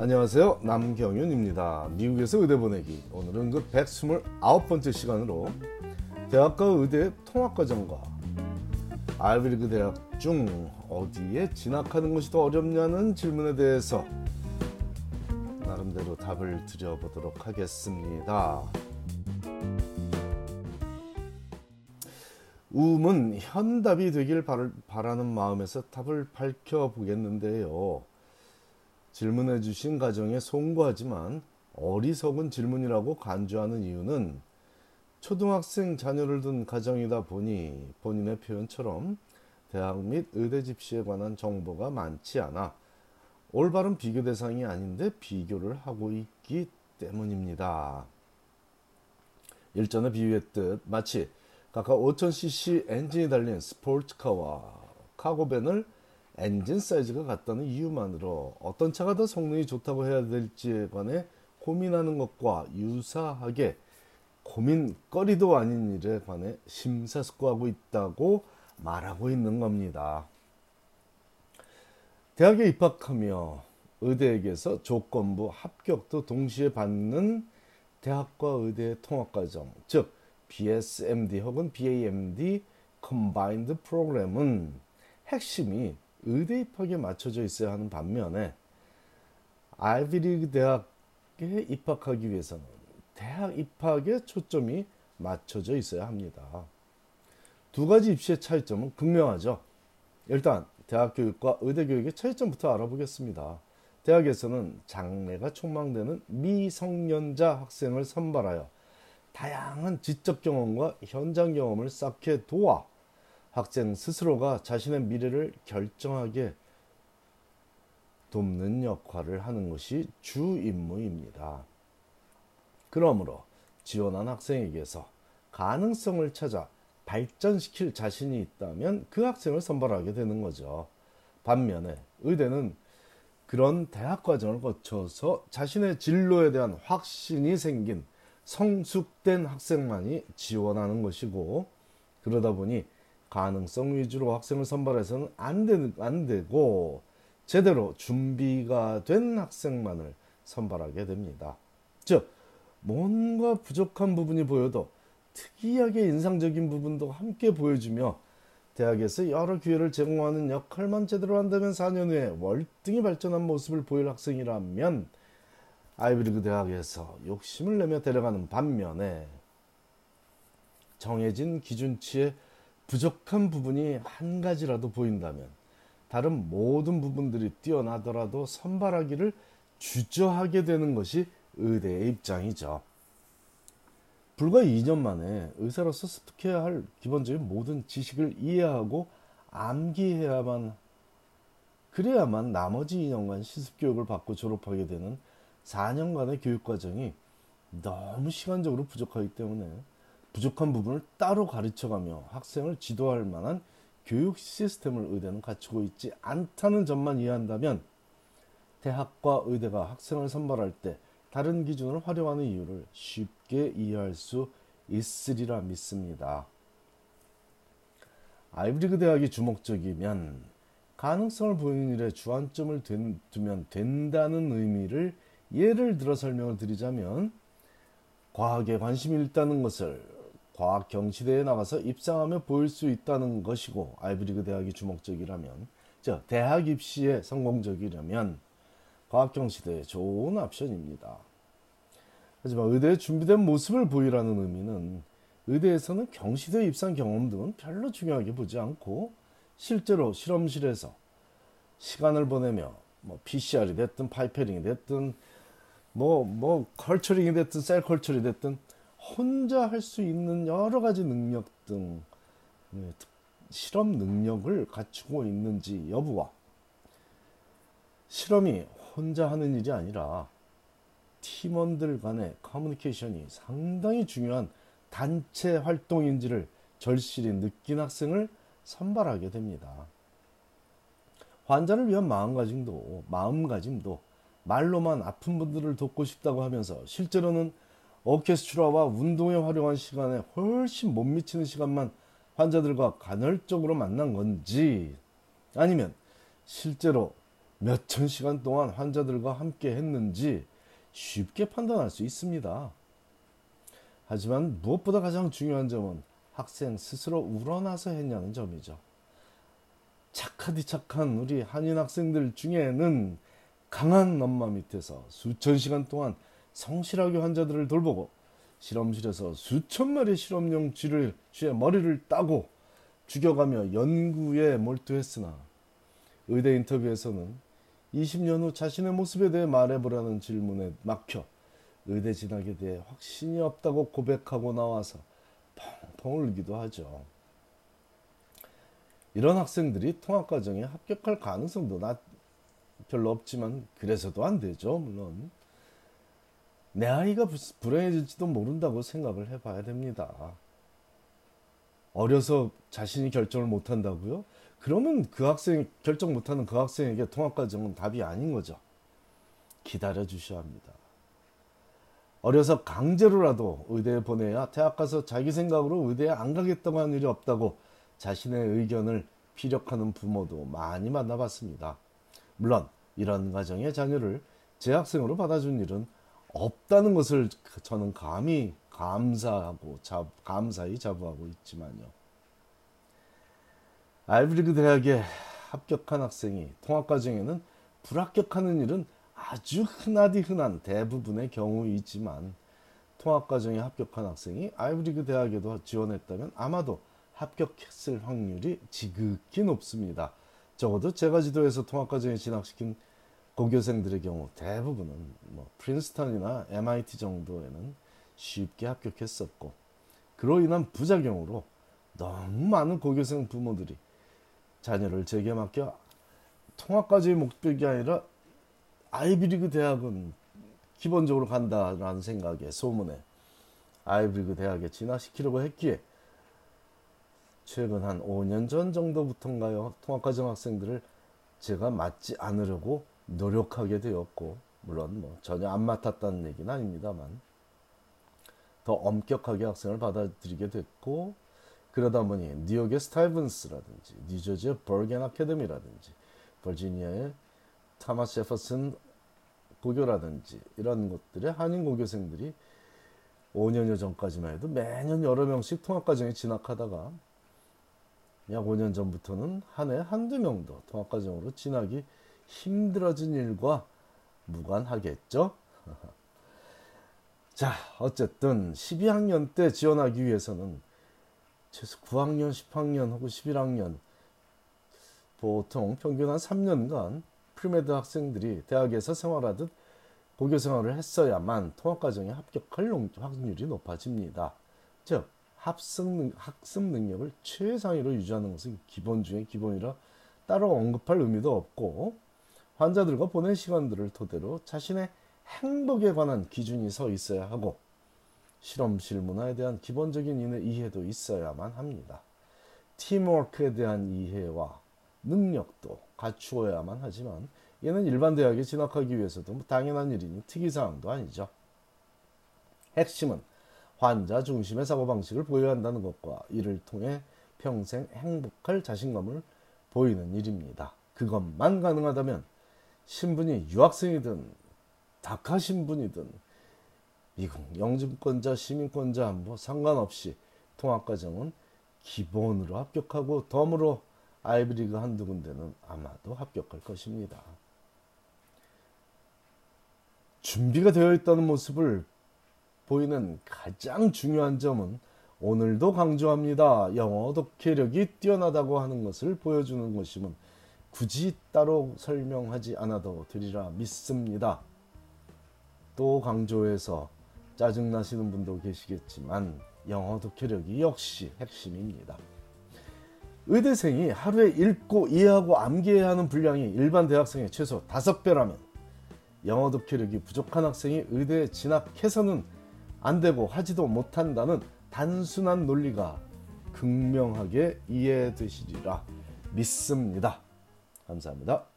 안녕하세요. 남경윤입니다. 미국에서 의대 보내기. 오늘은 그 129번째 시간으로 대학과 의대 통합과정과 아이비리그 대학 중 어디에 진학하는 것이 더 어렵냐는 질문에 대해서 나름대로 답을 드려보도록 하겠습니다. 우음은 현답이 되길 바라는 마음에서 답을 밝혀보겠는데요. 질문해 주신 가정에 송구하지만 어리석은 질문이라고 간주하는 이유는 초등학생 자녀를 둔 가정이다 보니 본인의 표현처럼 대학 및 의대 집시에 관한 정보가 많지 않아 올바른 비교 대상이 아닌데 비교를 하고 있기 때문입니다. 일전에 비유했듯 마치 각각 5000cc 엔진이 달린 스포츠카와 카고밴을 엔진 사이즈가 같다는 이유만으로 어떤 차가 더 성능이 좋다고 해야 될지에 관해 고민하는 것과 유사하게 고민거리도 아닌 일에 관해 심사숙고하고 있다고 말하고 있는 겁니다. 대학에 입학하며 의대에게서 조건부 합격도 동시에 받는 대학과 의대의 통합과정, 즉 BSMD 혹은 BAMD Combined 프로그램은 핵심이 의대 입학에 맞춰져 있어야 하는 반면에 아이비리그 대학에 입학하기 위해서는 대학 입학에 초점이 맞춰져 있어야 합니다. 두 가지 입시의 차이점은 극명하죠. 일단 대학 교육과 의대 교육의 차이점부터 알아보겠습니다. 대학에서는 장래가 촉망되는 미성년자 학생을 선발하여 다양한 지적 경험과 현장 경험을 쌓게 도와 학생 스스로가 자신의 미래를 결정하게 돕는 역할을 하는 것이 주 임무입니다. 그러므로 지원한 학생에게서 가능성을 찾아 발전시킬 자신이 있다면 그 학생을 선발하게 되는 거죠. 반면에 의대는 그런 대학 과정을 거쳐서 자신의 진로에 대한 확신이 생긴 성숙된 학생만이 지원하는 것이고 그러다 보니 가능성 위주로 학생을 선발해서는 안, 되는, 안 되고 제대로 준비가 된 학생만을 선발하게 됩니다. 즉 뭔가 부족한 부분이 보여도 특이하게 인상적인 부분도 함께 보여주며 대학에서 여러 기회를 제공하는 역할만 제대로 한다면 4년 후에 월등히 발전한 모습을 보일 학생이라면 아이비리그 대학에서 욕심을 내며 데려가는 반면에 정해진 기준치에 부족한 부분이 한 가지라도 보인다면 다른 모든 부분들이 뛰어나더라도 선발하기를 주저하게 되는 것이 의대의 입장이죠. 불과 2년 만에 의사로서 습득해야 할 기본적인 모든 지식을 이해하고 암기해야만 그래야만 나머지 2년간 시습교육을 받고 졸업하게 되는 4년간의 교육과정이 너무 시간적으로 부족하기 때문에 부족한 부분을 따로 가르쳐가며 학생을 지도할 만한 교육 시스템을 의대는 갖추고 있지 않다는 점만 이해한다면 대학과 의대가 학생을 선발할 때 다른 기준을 활용하는 이유를 쉽게 이해할 수 있으리라 믿습니다. 아이브리그 대학이 주목적이면 가능성을 보이는 일에 주안점을 두면 된다는 의미를 예를 들어 설명을 드리자면 과학에 관심이 있다는 것을 과학 경시대에 나가서 입상하며 보일 수 있다는 것이고 아이브리그 대학이 주목적이라면 저 대학 입시에 성공적이려면 과학 경시대에 좋은 옵션입니다. 하지만 의대에 준비된 모습을 보이라는 의미는 의대에서는 경시대 입상 경험 등은 별로 중요하게 보지 않고 실제로 실험실에서 시간을 보내며 뭐 PCR이 됐든 pipetting이 됐든 뭐, 뭐, culturing이 됐든 cell culture가 됐든 혼자 할 수 있는 여러 가지 능력 등 네, 실험 능력을 갖추고 있는지 여부와 실험이 혼자 하는 일이 아니라 팀원들 간의 커뮤니케이션이 상당히 중요한 단체 활동인지를 절실히 느낀 학생을 선발하게 됩니다. 환자를 위한 마음가짐도 마음가짐도 말로만 아픈 분들을 돕고 싶다고 하면서 실제로는 오케스트라와 운동에 활용한 시간에 훨씬 못 미치는 시간만 환자들과 간헐적으로 만난 건지 아니면 실제로 몇 천 시간 동안 환자들과 함께 했는지 쉽게 판단할 수 있습니다. 하지만 무엇보다 가장 중요한 점은 학생 스스로 우러나서 했냐는 점이죠. 착하디 착한 우리 한인 학생들 중에는 강한 엄마 밑에서 수천 시간 동안 성실하게 환자들을 돌보고 실험실에서 수천 마리 실험용 쥐를 쥐의 머리를 따고 죽여가며 연구에 몰두했으나 의대 인터뷰에서는 20년 후 자신의 모습에 대해 말해보라는 질문에 막혀 의대 진학에 대해 확신이 없다고 고백하고 나와서 펑펑 울기도 하죠. 이런 학생들이 통합과정에 합격할 가능성도 나, 별로 없지만 그래서도 안 되죠. 물론 내 아이가 불행해질지도 모른다고 생각을 해봐야 됩니다. 어려서 자신이 결정을 못한다고요? 그러면 그 학생 결정 못하는 그 학생에게 통합과정은 답이 아닌 거죠. 기다려 주셔야 합니다. 어려서 강제로라도 의대에 보내야 대학 가서 자기 생각으로 의대에 안 가겠다고 하는 일이 없다고 자신의 의견을 피력하는 부모도 많이 만나봤습니다. 물론 이런 가정의 자녀를 재학생으로 받아준 일은 없다는 것을 저는 감히 감사하고 자, 감사히 자부하고 있지만요. 아이브리그 대학에 합격한 학생이 통합 과정에는 불합격하는 일은 아주 흔하디 흔한 대부분의 경우이지만 통합 과정에 합격한 학생이 아이브리그 대학에도 지원했다면 아마도 합격했을 확률이 지극히 높습니다. 적어도 제가 지도해서 통합 과정에 진학시킨 고교생들의 경우 대부분은 뭐 프린스턴이나 MIT 정도에는 쉽게 합격했었고 그로 인한 부작용으로 너무 많은 고교생 부모들이 자녀를 제게 맡겨 통합과정의 목적이 아니라 아이비리그 대학은 기본적으로 간다라는 생각에 소문에 아이비리그 대학에 진학시키려고 했기에 최근 한 5년 전 정도부터인가요? 통합과정 학생들을 제가 맞지 않으려고 노력하게 되었고 물론 뭐 전혀 안 맡았다는 얘기는 아닙니다만 더 엄격하게 학생을 받아들이게 됐고 그러다 보니 뉴욕의 스타이븐스라든지 뉴저지의 버겐 아카데미라든지 버지니아의 타마스 제퍼슨 고교라든지 이런 곳들의 한인 고교생들이 5년여 전까지만 해도 매년 여러 명씩 통합과정에 진학하다가 약 5년 전부터는 한 해 한두 명도 통합과정으로 진학이 힘들어진 일과 무관하겠죠. 자, 어쨌든 12학년 때 지원하기 위해서는 최소 9학년, 10학년 혹은 11학년 보통 평균 한 3년간 pre-med 학생들이 대학에서 생활하듯 고교 생활을 했어야만 통합과정에 합격할 확률이 높아집니다. 즉 능, 학습 능력을 최상위로 유지하는 것은 기본 중의 기본이라 따로 언급할 의미도 없고 환자들과 보낸 시간들을 토대로 자신의 행복에 관한 기준이 서 있어야 하고 실험실 문화에 대한 기본적인 이해도 있어야만 합니다. 팀워크에 대한 이해와 능력도 갖추어야만 하지만 얘는 일반 대학에 진학하기 위해서도 뭐 당연한 일이니 특이사항도 아니죠. 핵심은 환자 중심의 사고방식을 보여야 한다는 것과 이를 통해 평생 행복할 자신감을 보이는 일입니다. 그것만 가능하다면 신분이 유학생이든 다카 신분이든 미국 영주권자 시민권자 뭐 상관없이 통합과정은 기본으로 합격하고 덤으로 아이브리그 한두 군데는 아마도 합격할 것입니다. 준비가 되어 있다는 모습을 보이는 가장 중요한 점은 오늘도 강조합니다. 영어 독해력이 뛰어나다고 하는 것을 보여주는 것이면 굳이 따로 설명하지 않아도 되리라 믿습니다. 또 강조해서 짜증나시는 분도 계시겠지만 영어 독해력이 역시 핵심입니다. 의대생이 하루에 읽고 이해하고 암기해야 하는 분량이 일반 대학생의 최소 5배라면 영어 독해력이 부족한 학생이 의대에 진학해서는 안 되고 하지도 못한다는 단순한 논리가 극명하게 이해되시리라 믿습니다. 감사합니다.